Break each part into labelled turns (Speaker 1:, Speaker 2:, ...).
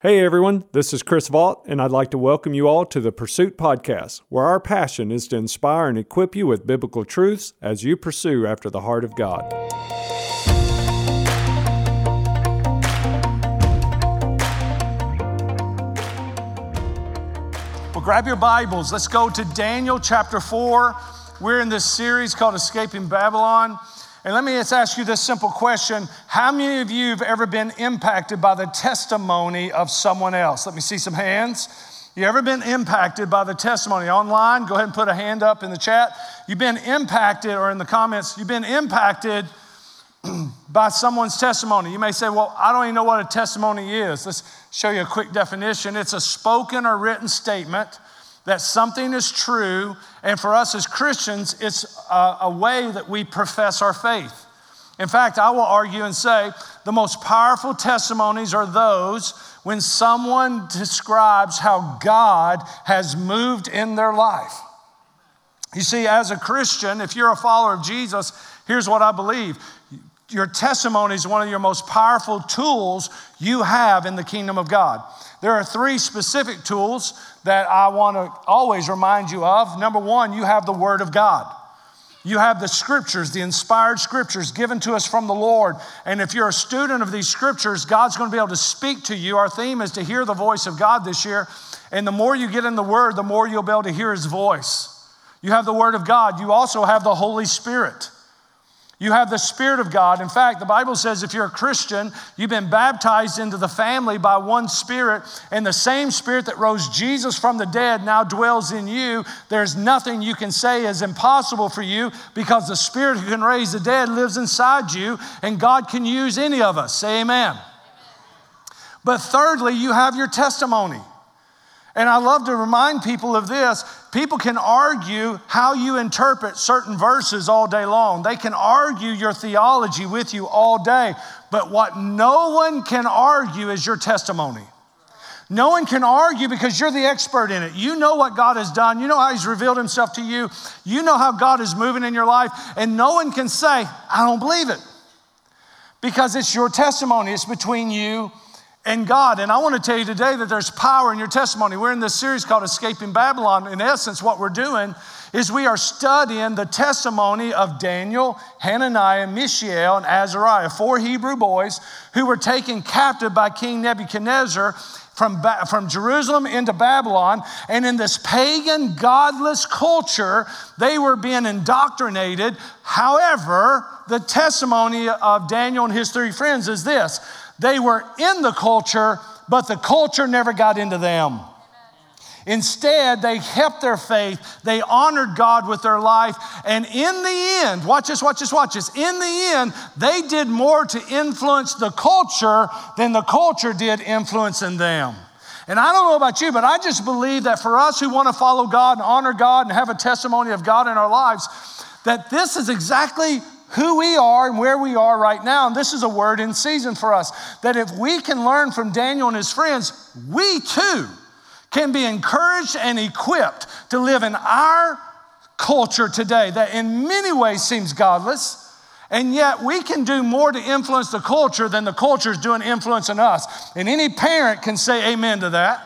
Speaker 1: Hey everyone, this is Chris Vault, and I'd like to welcome you all to the Pursuit Podcast, where our passion is to inspire and equip you with biblical truths as you pursue after the heart of God.
Speaker 2: Well, grab your Bibles. Let's go to Daniel chapter 4. We're in this series called Escaping Babylon. And let me just ask you this simple question How many of you have ever been impacted by the testimony of someone else? Let me see some hands. You ever been impacted by the testimony online? Go ahead and put a hand up in the chat. You've been impacted, or in the comments, you've been impacted by someone's testimony. You may say, Well, I don't even know what a testimony is. Let's show you a quick definition. It's a spoken or written statement that something is true, and for us as Christians, it's a, a, way that we profess our faith. In fact, I will argue and say the most powerful testimonies are those when someone describes how God has moved in their life. You see, as a Christian, if you're a follower of Jesus, here's what I believe your testimony is one of your most powerful tools you have in the kingdom of God. There are three specific tools that I want to always remind you of. Number one, you have the Word of God. You have the scriptures, the inspired scriptures given to us from the Lord. And if you're a student of these scriptures, God's going to be able to speak to you. Our theme is to hear the voice of God this year. And the more you get in the Word, the more you'll be able to hear His voice. You have the Word of God. You also have the Holy Spirit. You have the Spirit of God. In fact, the Bible says if you're a Christian, you've been baptized into the family by one Spirit, and the same Spirit that rose Jesus from the dead now dwells in you. There's nothing you can say is impossible for you because the Spirit who can raise the dead lives inside you, and God can use any of us. Say amen. But thirdly, you have your testimony. And I love to remind people of this. People can argue how you interpret certain verses all day long. They can argue your theology with you all day. But what no one can argue is your testimony. No one can argue because you're the expert in it. You know what God has done. You know how He's revealed Himself to you. You know how God is moving in your life. And no one can say, I don't believe it. Because it's your testimony, it's between you and God. And I want to tell you today that there's power in your testimony. We're in this series called Escaping Babylon. In essence, what we're doing is we are studying the testimony of Daniel, Hananiah, Mishael, and Azariah, four Hebrew boys who were taken captive by King Nebuchadnezzar from, from Jerusalem into Babylon. And in this pagan, godless culture, they were being indoctrinated. However, the testimony of Daniel and his three friends is this they were in the culture, but the culture never got into them. Instead, they kept their faith. They honored God with their life. And in the end, watch this, watch this, watch this. In the end, they did more to influence the culture than the culture did influencing them. And I don't know about you, but I just believe that for us who want to follow God and honor God and have a testimony of God in our lives, that this is exactly who we are and where we are right now. And this is a word in season for us that if we can learn from Daniel and his friends, we too can be encouraged and equipped to live in our culture today that in many ways seems godless. And yet, we can do more to influence the culture than the culture is doing influencing us. And any parent can say amen to that.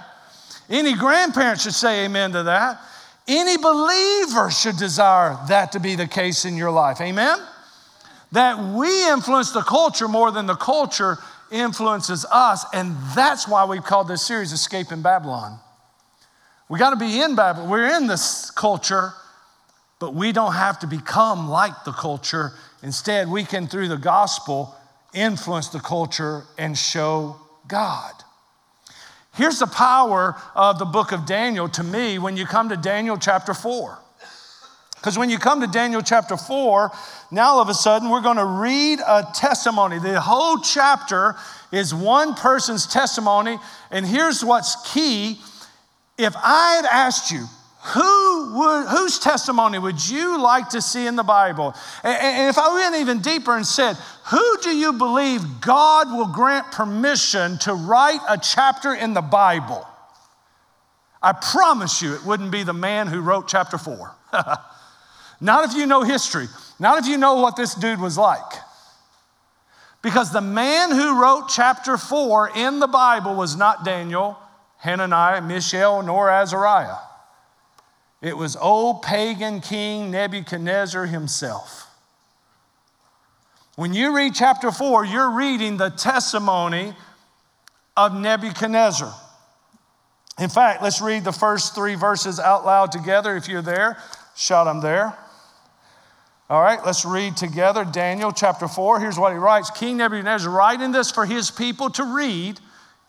Speaker 2: Any grandparent should say amen to that. Any believer should desire that to be the case in your life. Amen? That we influence the culture more than the culture influences us. And that's why we've called this series Escaping Babylon. We got to be in Babylon. We're in this culture, but we don't have to become like the culture. Instead, we can, through the gospel, influence the culture and show God. Here's the power of the book of Daniel to me when you come to Daniel chapter 4. Because when you come to Daniel chapter 4, now all of a sudden we're going to read a testimony. The whole chapter is one person's testimony. And here's what's key if I had asked you, who would, whose testimony would you like to see in the Bible? And, and if I went even deeper and said, who do you believe God will grant permission to write a chapter in the Bible? I promise you it wouldn't be the man who wrote chapter 4. Not if you know history, not if you know what this dude was like. Because the man who wrote chapter 4 in the Bible was not Daniel, Hananiah, Mishael, nor Azariah. It was old pagan king Nebuchadnezzar himself. When you read chapter 4, you're reading the testimony of Nebuchadnezzar. In fact, let's read the first three verses out loud together. If you're there, shout, I'm there. All right, let's read together Daniel chapter 4. Here's what he writes King Nebuchadnezzar writing this for his people to read,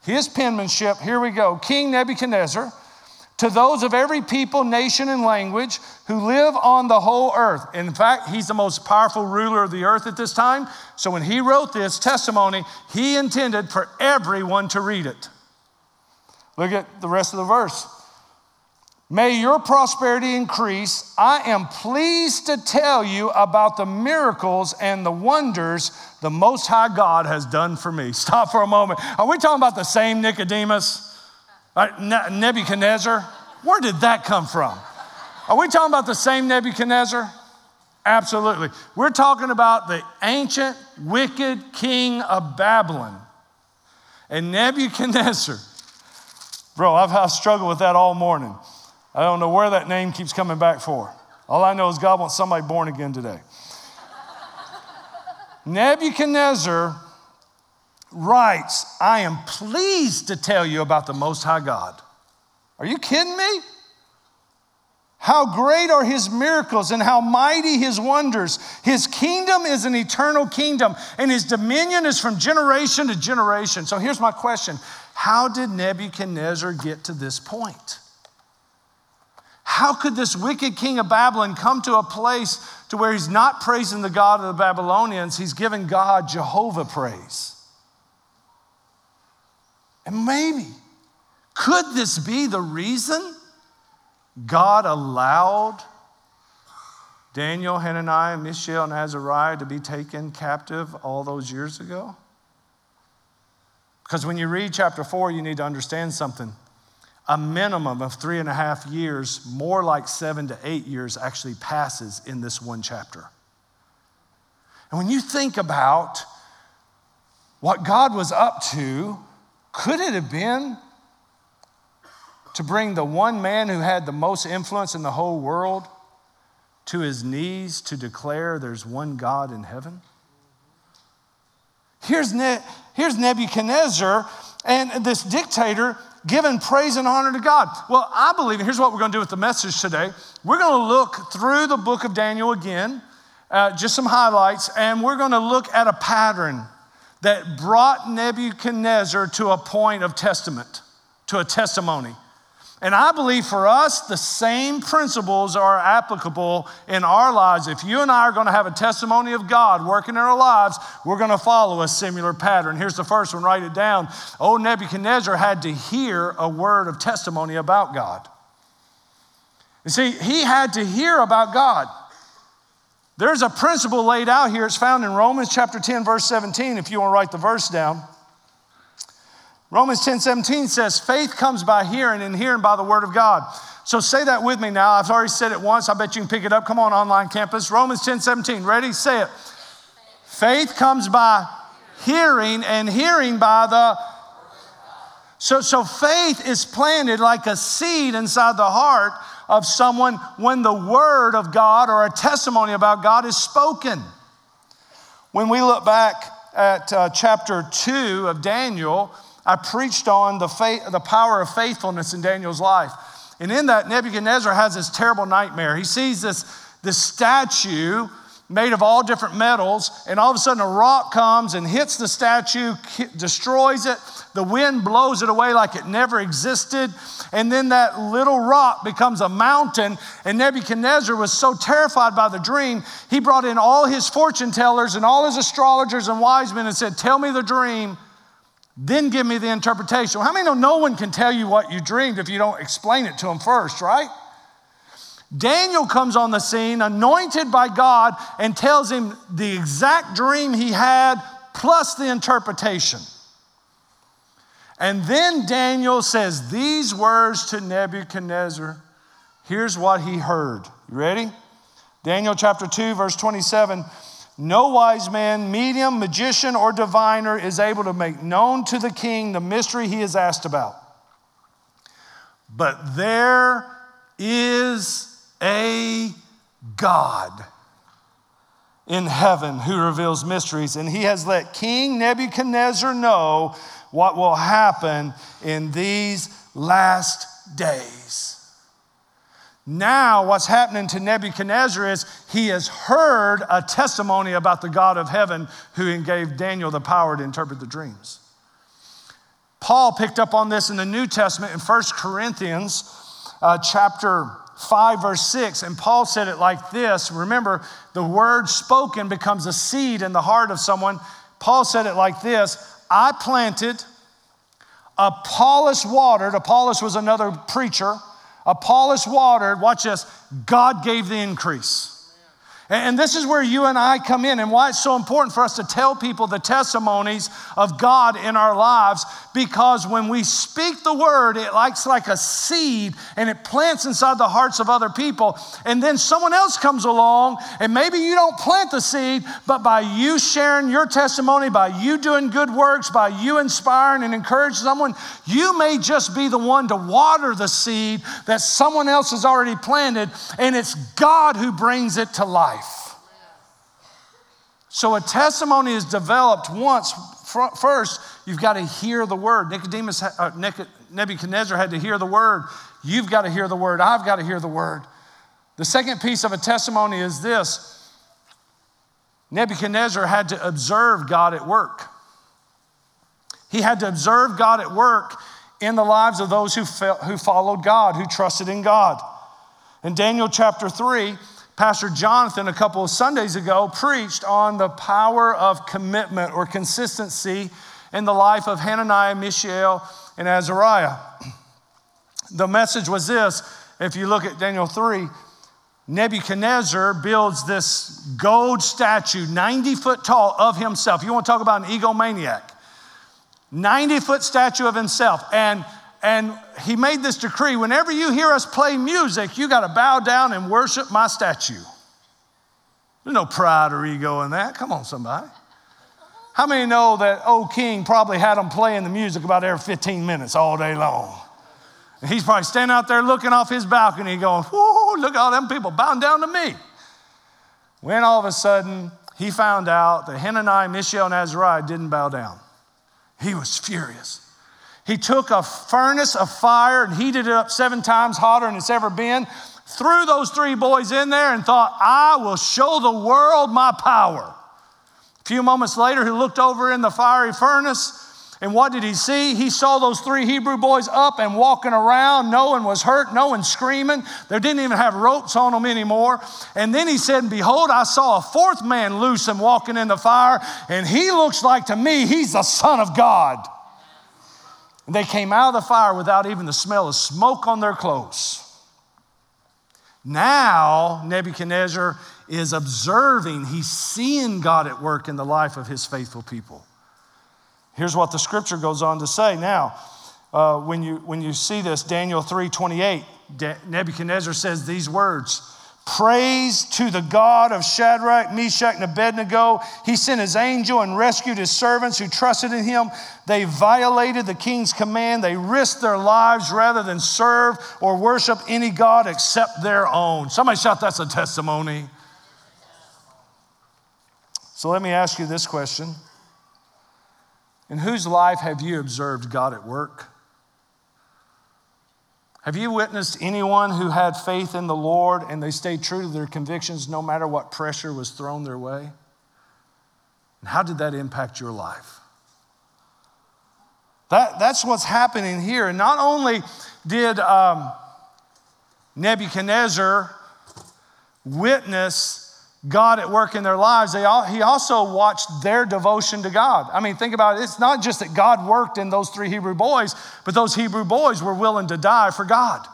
Speaker 2: his penmanship. Here we go. King Nebuchadnezzar to those of every people, nation, and language who live on the whole earth. In fact, he's the most powerful ruler of the earth at this time. So when he wrote this testimony, he intended for everyone to read it. Look at the rest of the verse. May your prosperity increase. I am pleased to tell you about the miracles and the wonders the Most High God has done for me. Stop for a moment. Are we talking about the same Nicodemus? Uh, Nebuchadnezzar? Where did that come from? Are we talking about the same Nebuchadnezzar? Absolutely. We're talking about the ancient, wicked king of Babylon. And Nebuchadnezzar, bro, I've, I've struggled with that all morning. I don't know where that name keeps coming back for. All I know is God wants somebody born again today. Nebuchadnezzar writes, I am pleased to tell you about the Most High God. Are you kidding me? How great are his miracles and how mighty his wonders. His kingdom is an eternal kingdom, and his dominion is from generation to generation. So here's my question How did Nebuchadnezzar get to this point? How could this wicked king of Babylon come to a place to where he's not praising the God of the Babylonians, he's giving God Jehovah praise? And maybe, could this be the reason God allowed Daniel, Hananiah, Mishael, and Azariah to be taken captive all those years ago? Because when you read chapter four, you need to understand something. A minimum of three and a half years, more like seven to eight years, actually passes in this one chapter. And when you think about what God was up to could it have been to bring the one man who had the most influence in the whole world to his knees to declare there's one God in heaven? Here's, ne- here's Nebuchadnezzar and this dictator giving praise and honor to God. Well, I believe, and here's what we're going to do with the message today. We're going to look through the book of Daniel again, uh, just some highlights, and we're going to look at a pattern that brought Nebuchadnezzar to a point of testament, to a testimony. And I believe for us, the same principles are applicable in our lives. If you and I are going to have a testimony of God working in our lives, we're going to follow a similar pattern. Here's the first one, write it down. Oh, Nebuchadnezzar had to hear a word of testimony about God. You see, he had to hear about God. There's a principle laid out here. It's found in Romans chapter 10, verse 17, if you want to write the verse down. Romans 10 17 says, faith comes by hearing, and hearing by the word of God. So say that with me now. I've already said it once. I bet you can pick it up. Come on, online campus. Romans 10 17. Ready? Say it. Faith comes by hearing, and hearing by the so, so faith is planted like a seed inside the heart of someone when the word of God or a testimony about God is spoken. When we look back at uh, chapter 2 of Daniel, I preached on the, faith, the power of faithfulness in Daniel's life. And in that, Nebuchadnezzar has this terrible nightmare. He sees this, this statue made of all different metals, and all of a sudden a rock comes and hits the statue, destroys it. The wind blows it away like it never existed. And then that little rock becomes a mountain. And Nebuchadnezzar was so terrified by the dream, he brought in all his fortune tellers and all his astrologers and wise men and said, Tell me the dream, then give me the interpretation. How many know no one can tell you what you dreamed if you don't explain it to them first, right? Daniel comes on the scene, anointed by God, and tells him the exact dream he had plus the interpretation. And then Daniel says these words to Nebuchadnezzar. Here's what he heard. You ready? Daniel chapter 2, verse 27. No wise man, medium, magician, or diviner is able to make known to the king the mystery he is asked about. But there is a God in heaven who reveals mysteries, and he has let King Nebuchadnezzar know what will happen in these last days. Now, what's happening to Nebuchadnezzar is he has heard a testimony about the God of heaven who gave Daniel the power to interpret the dreams. Paul picked up on this in the New Testament in 1 Corinthians uh, chapter 5, verse 6. And Paul said it like this Remember, the word spoken becomes a seed in the heart of someone. Paul said it like this I planted, Apollos watered. Apollos was another preacher. Apollos watered. Watch this. God gave the increase. And this is where you and I come in, and why it's so important for us to tell people the testimonies of God in our lives. Because when we speak the word, it likes like a seed and it plants inside the hearts of other people. And then someone else comes along, and maybe you don't plant the seed, but by you sharing your testimony, by you doing good works, by you inspiring and encouraging someone, you may just be the one to water the seed that someone else has already planted, and it's God who brings it to life. So a testimony is developed once. First, you've got to hear the word. Nicodemus, uh, Nebuchadnezzar had to hear the word. You've got to hear the word. I've got to hear the word. The second piece of a testimony is this Nebuchadnezzar had to observe God at work. He had to observe God at work in the lives of those who, who followed God, who trusted in God. In Daniel chapter 3, Pastor Jonathan, a couple of Sundays ago, preached on the power of commitment or consistency in the life of Hananiah, Mishael, and Azariah. The message was this if you look at Daniel 3, Nebuchadnezzar builds this gold statue, 90 foot tall, of himself. You want to talk about an egomaniac? 90 foot statue of himself. And and he made this decree whenever you hear us play music, you got to bow down and worship my statue. There's no pride or ego in that. Come on, somebody. How many know that old king probably had them playing the music about every 15 minutes all day long? And he's probably standing out there looking off his balcony going, Whoa, look at all them people bowing down to me. When all of a sudden he found out that Hananiah, Mishael, and Azariah didn't bow down, he was furious. He took a furnace of fire and heated it up seven times hotter than it's ever been, threw those three boys in there, and thought, I will show the world my power. A few moments later, he looked over in the fiery furnace, and what did he see? He saw those three Hebrew boys up and walking around. No one was hurt, no one screaming. They didn't even have ropes on them anymore. And then he said, Behold, I saw a fourth man loose and walking in the fire, and he looks like to me, he's the Son of God. And they came out of the fire without even the smell of smoke on their clothes. Now, Nebuchadnezzar is observing, he's seeing God at work in the life of his faithful people. Here's what the scripture goes on to say. Now, uh, when, you, when you see this, Daniel 3 28, Nebuchadnezzar says these words Praise to the God of Shadrach, Meshach, and Abednego. He sent his angel and rescued his servants who trusted in him. They violated the king's command. They risked their lives rather than serve or worship any God except their own. Somebody shout, That's a testimony. So let me ask you this question In whose life have you observed God at work? Have you witnessed anyone who had faith in the Lord and they stayed true to their convictions no matter what pressure was thrown their way? And how did that impact your life? That, that's what's happening here. And not only did um, Nebuchadnezzar witness God at work in their lives, they all, he also watched their devotion to God. I mean, think about it. It's not just that God worked in those three Hebrew boys, but those Hebrew boys were willing to die for God.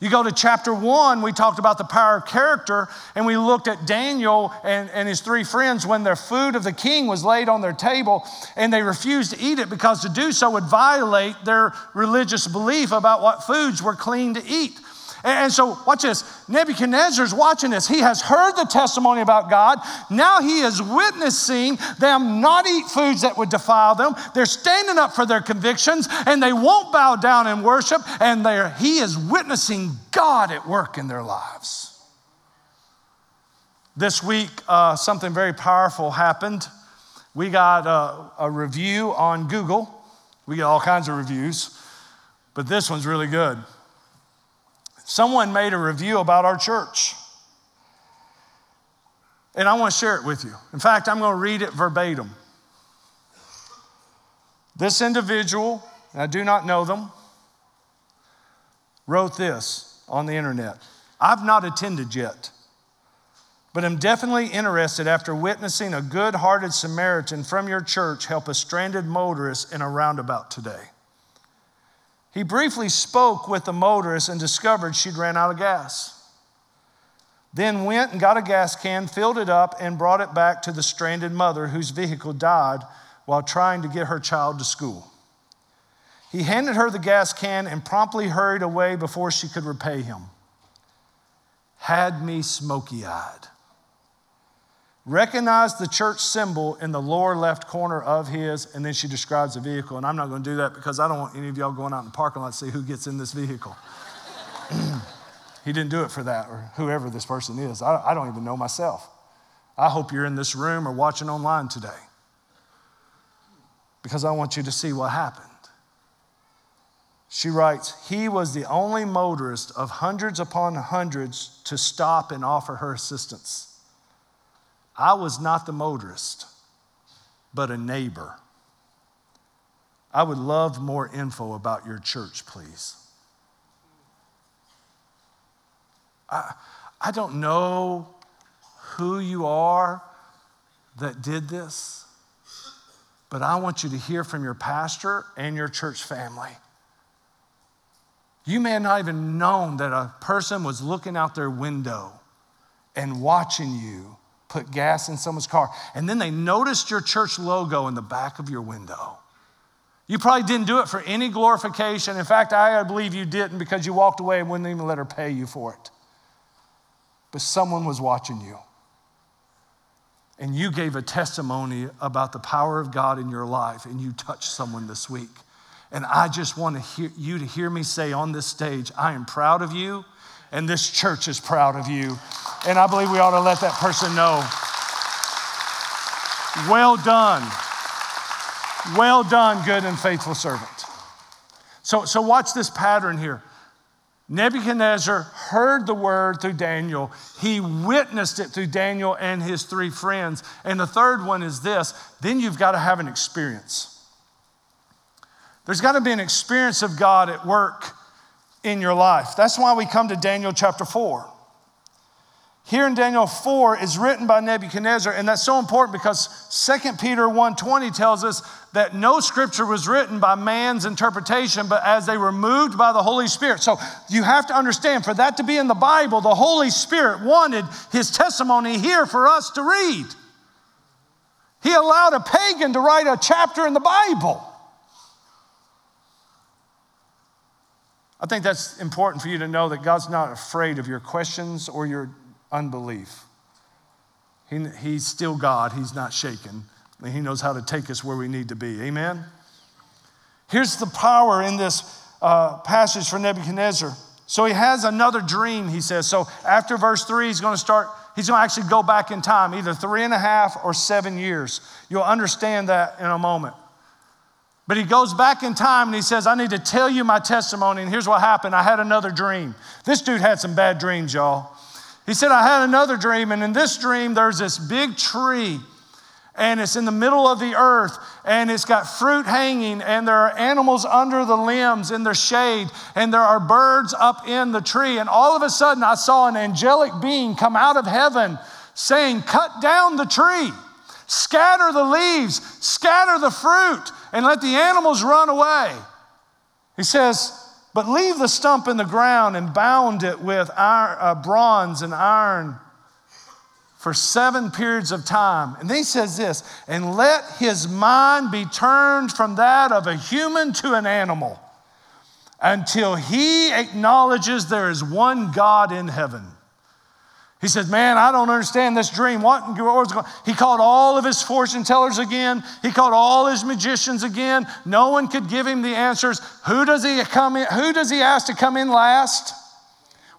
Speaker 2: You go to chapter one, we talked about the power of character, and we looked at Daniel and, and his three friends when their food of the king was laid on their table, and they refused to eat it because to do so would violate their religious belief about what foods were clean to eat. And so, watch this. Nebuchadnezzar's watching this. He has heard the testimony about God. Now he is witnessing them not eat foods that would defile them. They're standing up for their convictions and they won't bow down and worship. And he is witnessing God at work in their lives. This week, uh, something very powerful happened. We got a, a review on Google. We get all kinds of reviews, but this one's really good. Someone made a review about our church. And I want to share it with you. In fact, I'm going to read it verbatim. This individual, I do not know them, wrote this on the internet I've not attended yet, but I'm definitely interested after witnessing a good hearted Samaritan from your church help a stranded motorist in a roundabout today. He briefly spoke with the motorist and discovered she'd ran out of gas. Then went and got a gas can, filled it up, and brought it back to the stranded mother whose vehicle died while trying to get her child to school. He handed her the gas can and promptly hurried away before she could repay him. Had me smoky eyed recognized the church symbol in the lower left corner of his, and then she describes the vehicle. And I'm not going to do that because I don't want any of y'all going out in the parking lot to see who gets in this vehicle. he didn't do it for that, or whoever this person is. I, I don't even know myself. I hope you're in this room or watching online today because I want you to see what happened. She writes, He was the only motorist of hundreds upon hundreds to stop and offer her assistance. I was not the motorist, but a neighbor. I would love more info about your church, please. I, I don't know who you are that did this, but I want you to hear from your pastor and your church family. You may have not even known that a person was looking out their window and watching you put gas in someone's car, and then they noticed your church logo in the back of your window. You probably didn't do it for any glorification. In fact, I believe you didn't because you walked away and wouldn't even let her pay you for it. But someone was watching you. And you gave a testimony about the power of God in your life, and you touched someone this week. And I just want to hear you to hear me say on this stage, I am proud of you and this church is proud of you. And I believe we ought to let that person know. Well done. Well done, good and faithful servant. So, so watch this pattern here. Nebuchadnezzar heard the word through Daniel. He witnessed it through Daniel and his three friends. And the third one is this then you've got to have an experience. There's got to be an experience of God at work in your life. That's why we come to Daniel chapter 4. Here in Daniel 4 is written by Nebuchadnezzar, and that's so important because 2 Peter 1:20 tells us that no scripture was written by man's interpretation, but as they were moved by the Holy Spirit. So you have to understand, for that to be in the Bible, the Holy Spirit wanted his testimony here for us to read. He allowed a pagan to write a chapter in the Bible. I think that's important for you to know that God's not afraid of your questions or your unbelief. He, he's still God, He's not shaken. And He knows how to take us where we need to be. Amen? Here's the power in this uh, passage for Nebuchadnezzar. So he has another dream, he says. So after verse three, he's going to start, he's going to actually go back in time, either three and a half or seven years. You'll understand that in a moment. But he goes back in time and he says, I need to tell you my testimony. And here's what happened I had another dream. This dude had some bad dreams, y'all. He said, I had another dream, and in this dream, there's this big tree, and it's in the middle of the earth, and it's got fruit hanging, and there are animals under the limbs in the shade, and there are birds up in the tree. And all of a sudden, I saw an angelic being come out of heaven saying, Cut down the tree, scatter the leaves, scatter the fruit and let the animals run away. He says, but leave the stump in the ground and bound it with iron, uh, bronze and iron for seven periods of time. And then he says this, and let his mind be turned from that of a human to an animal. until he acknowledges there is one God in heaven. He said, Man, I don't understand this dream. What was going He called all of his fortune tellers again. He called all his magicians again. No one could give him the answers. Who does he come in? Who does he ask to come in last?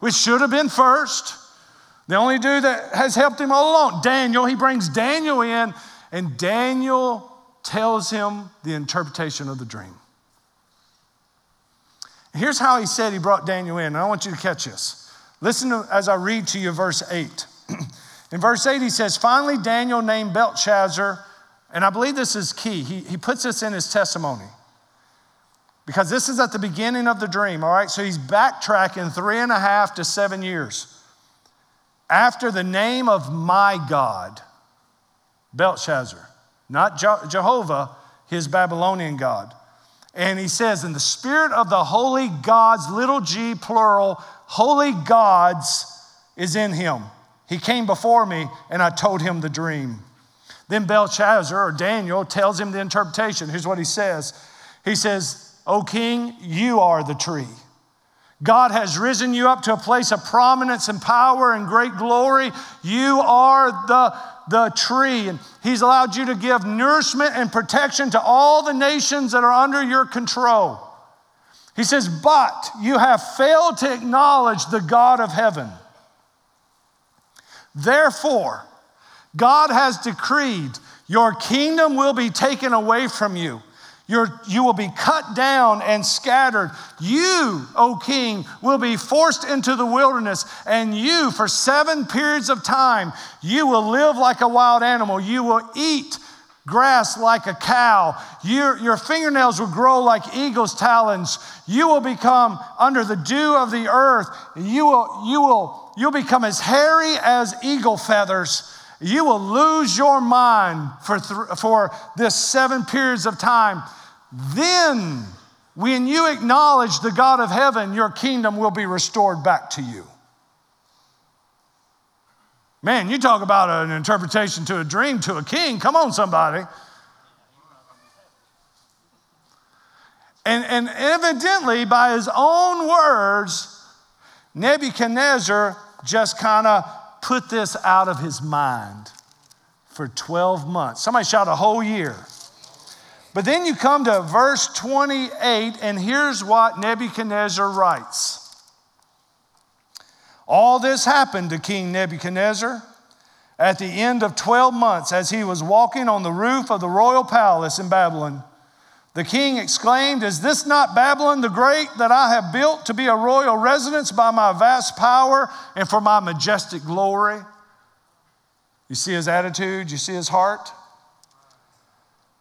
Speaker 2: Which should have been first. The only dude that has helped him all along, Daniel. He brings Daniel in, and Daniel tells him the interpretation of the dream. Here's how he said he brought Daniel in, I want you to catch this. Listen to, as I read to you verse 8. in verse 8, he says, Finally, Daniel named Belshazzar, and I believe this is key. He, he puts this in his testimony because this is at the beginning of the dream, all right? So he's backtracking three and a half to seven years. After the name of my God, Belshazzar, not Jehovah, his Babylonian God. And he says, In the spirit of the holy gods, little g, plural, holy gods is in him. He came before me and I told him the dream. Then Belshazzar or Daniel tells him the interpretation. Here's what he says He says, O king, you are the tree. God has risen you up to a place of prominence and power and great glory. You are the, the tree, and He's allowed you to give nourishment and protection to all the nations that are under your control. He says, But you have failed to acknowledge the God of heaven. Therefore, God has decreed your kingdom will be taken away from you. You will be cut down and scattered. You, O king, will be forced into the wilderness, and you, for seven periods of time, you will live like a wild animal. You will eat grass like a cow. Your, your fingernails will grow like eagle's talons. You will become under the dew of the earth. You will, you will, you'll become as hairy as eagle feathers. You will lose your mind for, th- for this seven periods of time. Then, when you acknowledge the God of heaven, your kingdom will be restored back to you. Man, you talk about an interpretation to a dream to a king. Come on, somebody. And, and evidently, by his own words, Nebuchadnezzar just kind of put this out of his mind for 12 months. Somebody shout a whole year. But then you come to verse 28, and here's what Nebuchadnezzar writes. All this happened to King Nebuchadnezzar at the end of 12 months as he was walking on the roof of the royal palace in Babylon. The king exclaimed, Is this not Babylon the Great that I have built to be a royal residence by my vast power and for my majestic glory? You see his attitude, you see his heart?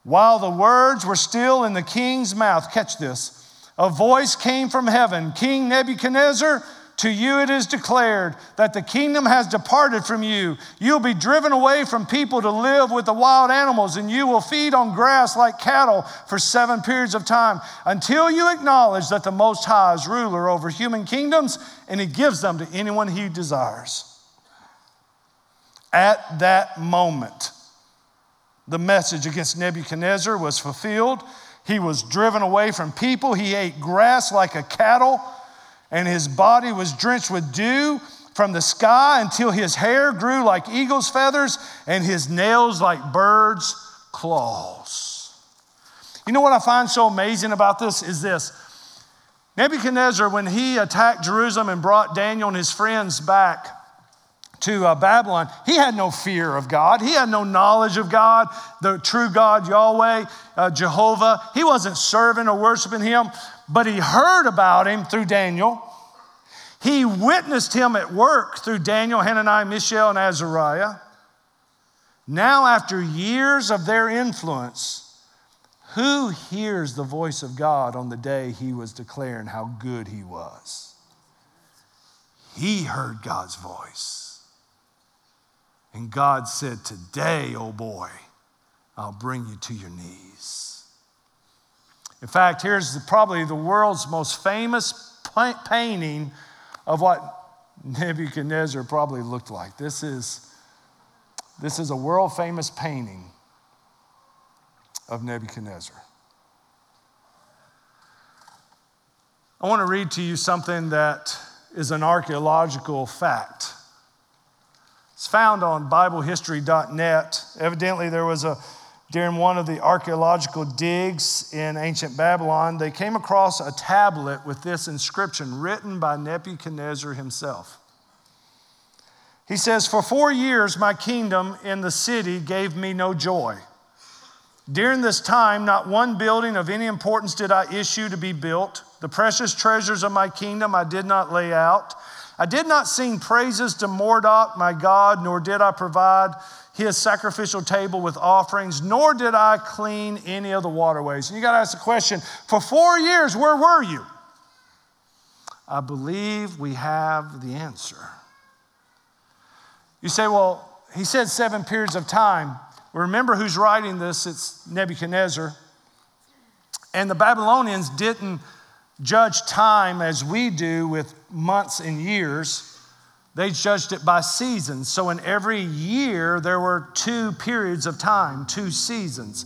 Speaker 2: While the words were still in the king's mouth, catch this, a voice came from heaven King Nebuchadnezzar, to you it is declared that the kingdom has departed from you. You'll be driven away from people to live with the wild animals, and you will feed on grass like cattle for seven periods of time until you acknowledge that the Most High is ruler over human kingdoms and he gives them to anyone he desires. At that moment, the message against Nebuchadnezzar was fulfilled. He was driven away from people, he ate grass like a cattle and his body was drenched with dew from the sky until his hair grew like eagle's feathers and his nails like birds' claws. You know what I find so amazing about this is this. Nebuchadnezzar, when he attacked Jerusalem and brought Daniel and his friends back to uh, Babylon, he had no fear of God. He had no knowledge of God, the true God, Yahweh, uh, Jehovah. He wasn't serving or worshiping him but he heard about him through Daniel. He witnessed him at work through Daniel, Hananiah, Mishael, and Azariah. Now, after years of their influence, who hears the voice of God on the day he was declaring how good he was? He heard God's voice. And God said, Today, oh boy, I'll bring you to your knees. In fact, here's the, probably the world's most famous painting of what Nebuchadnezzar probably looked like. This is, this is a world famous painting of Nebuchadnezzar. I want to read to you something that is an archaeological fact. It's found on BibleHistory.net. Evidently, there was a during one of the archaeological digs in ancient Babylon, they came across a tablet with this inscription written by Nebuchadnezzar himself. He says, For four years, my kingdom in the city gave me no joy. During this time, not one building of any importance did I issue to be built. The precious treasures of my kingdom I did not lay out. I did not sing praises to Marduk, my God, nor did I provide his sacrificial table with offerings, nor did I clean any of the waterways. And you got to ask the question for four years, where were you? I believe we have the answer. You say, well, he said seven periods of time. Remember who's writing this? It's Nebuchadnezzar. And the Babylonians didn't judge time as we do with months and years. They judged it by seasons. So in every year, there were two periods of time, two seasons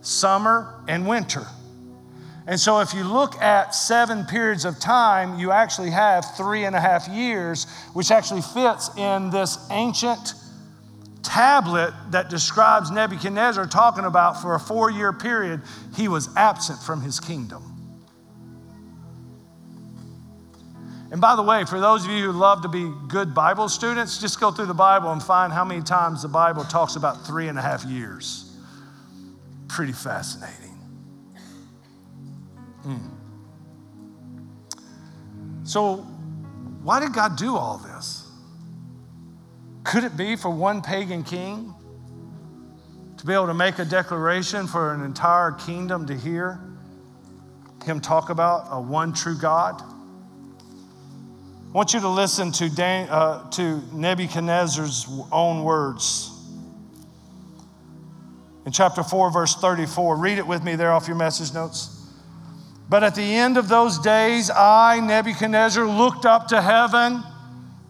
Speaker 2: summer and winter. And so if you look at seven periods of time, you actually have three and a half years, which actually fits in this ancient tablet that describes Nebuchadnezzar talking about for a four year period, he was absent from his kingdom. And by the way, for those of you who love to be good Bible students, just go through the Bible and find how many times the Bible talks about three and a half years. Pretty fascinating. Mm. So, why did God do all this? Could it be for one pagan king to be able to make a declaration for an entire kingdom to hear him talk about a one true God? I want you to listen to, Dan, uh, to Nebuchadnezzar's own words. In chapter 4, verse 34, read it with me there off your message notes. But at the end of those days, I, Nebuchadnezzar, looked up to heaven,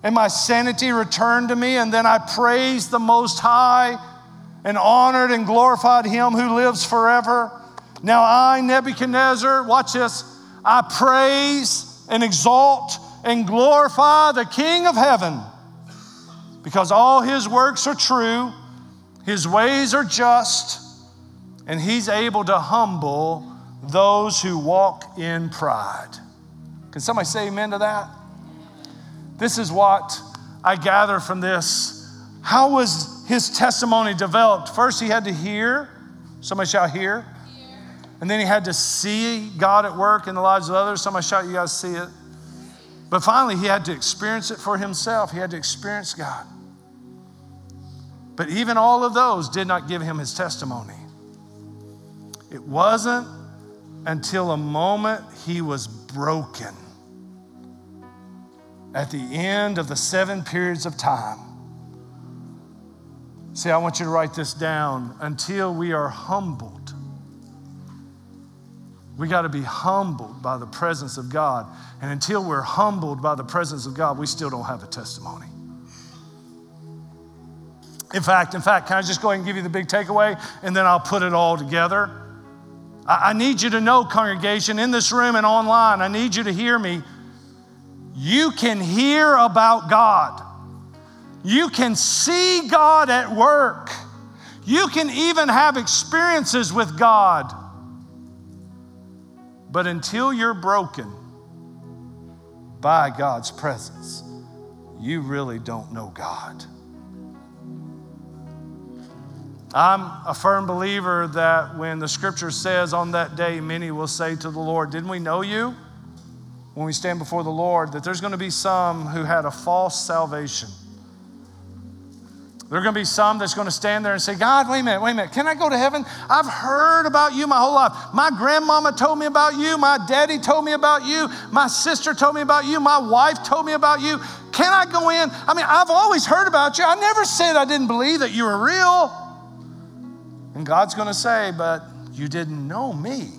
Speaker 2: and my sanity returned to me, and then I praised the Most High and honored and glorified Him who lives forever. Now I, Nebuchadnezzar, watch this, I praise and exalt and glorify the King of heaven because all his works are true, his ways are just, and he's able to humble those who walk in pride. Can somebody say amen to that? This is what I gather from this. How was his testimony developed? First, he had to hear. Somebody shout, hear. And then he had to see God at work in the lives of others. Somebody shout, you guys see it. But finally, he had to experience it for himself. He had to experience God. But even all of those did not give him his testimony. It wasn't until a moment he was broken at the end of the seven periods of time. See, I want you to write this down until we are humbled. We got to be humbled by the presence of God. And until we're humbled by the presence of God, we still don't have a testimony. In fact, in fact, can I just go ahead and give you the big takeaway and then I'll put it all together? I, I need you to know, congregation, in this room and online, I need you to hear me. You can hear about God. You can see God at work. You can even have experiences with God. But until you're broken, by God's presence, you really don't know God. I'm a firm believer that when the scripture says on that day, many will say to the Lord, Didn't we know you? When we stand before the Lord, that there's going to be some who had a false salvation there are going to be some that's going to stand there and say, God, wait a minute, wait a minute. Can I go to heaven? I've heard about you my whole life. My grandmama told me about you. My daddy told me about you. My sister told me about you. My wife told me about you. Can I go in? I mean, I've always heard about you. I never said I didn't believe that you were real. And God's going to say, but you didn't know me.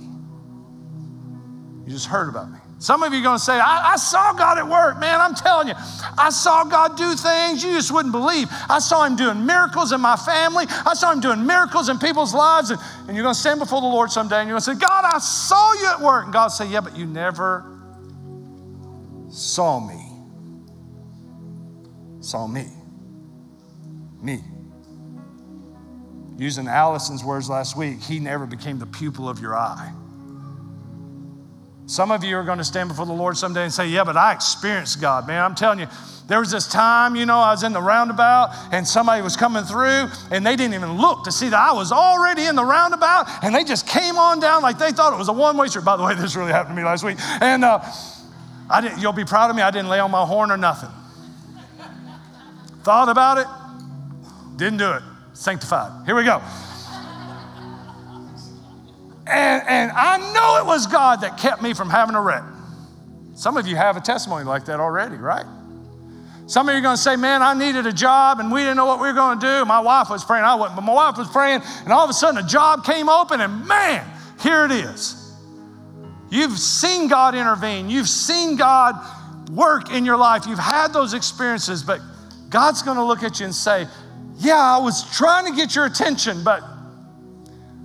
Speaker 2: You just heard about me. Some of you are going to say, I, I, saw God at work, man. I'm telling you, I saw God do things you just wouldn't believe. I saw Him doing miracles in my family. I saw Him doing miracles in people's lives. And, and you're going to stand before the Lord someday and you're going to say, God, I saw you at work. And God say, Yeah, but you never saw me. Saw me. Me. Using Allison's words last week, he never became the pupil of your eye. Some of you are going to stand before the Lord someday and say, Yeah, but I experienced God, man. I'm telling you, there was this time, you know, I was in the roundabout and somebody was coming through and they didn't even look to see that I was already in the roundabout and they just came on down like they thought it was a one way street. By the way, this really happened to me last week. And uh, I didn't, you'll be proud of me, I didn't lay on my horn or nothing. Thought about it, didn't do it. Sanctified. Here we go. And, and I know it was God that kept me from having a wreck. Some of you have a testimony like that already, right? Some of you are going to say, Man, I needed a job and we didn't know what we were going to do. My wife was praying, I wasn't, but my wife was praying, and all of a sudden a job came open, and man, here it is. You've seen God intervene, you've seen God work in your life, you've had those experiences, but God's going to look at you and say, Yeah, I was trying to get your attention, but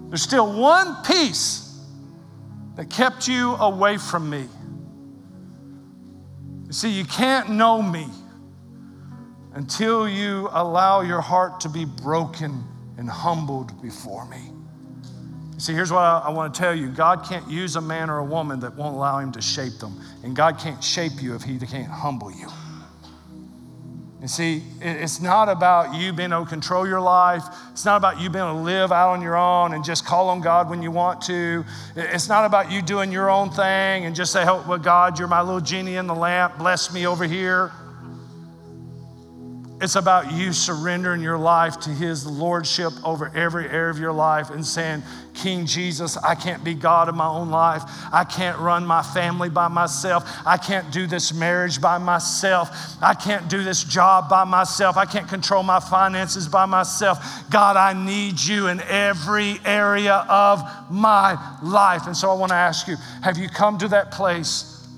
Speaker 2: there's still one piece that kept you away from me. You see, you can't know me until you allow your heart to be broken and humbled before me. See, here's what I, I, want to tell you God can't use a man or a woman that won't allow him to shape them. And God can't shape you if he can't humble you. And see, it's not about you being able to control your life. It's not about you being able to live out on your own and just call on God when you want to. It's not about you doing your own thing and just say, oh, well, God, you're my little genie in the lamp. Bless me over here. It's about you surrendering your life to His lordship over every area of your life and saying, King Jesus, I can't be God in my own life. I can't run my family by myself. I can't do this marriage by myself. I can't do this job by myself. I can't control my finances by myself. God, I need you in every area of my life. And so I want to ask you have you come to that place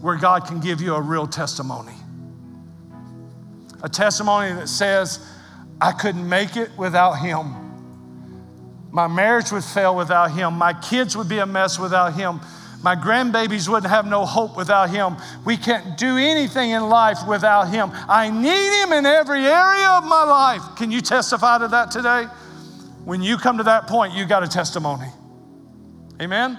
Speaker 2: where God can give you a real testimony? A testimony that says, I couldn't make it without him. My marriage would fail without him. My kids would be a mess without him. My grandbabies wouldn't have no hope without him. We can't do anything in life without him. I need him in every area of my life. Can you testify to that today? When you come to that point, you got a testimony. Amen?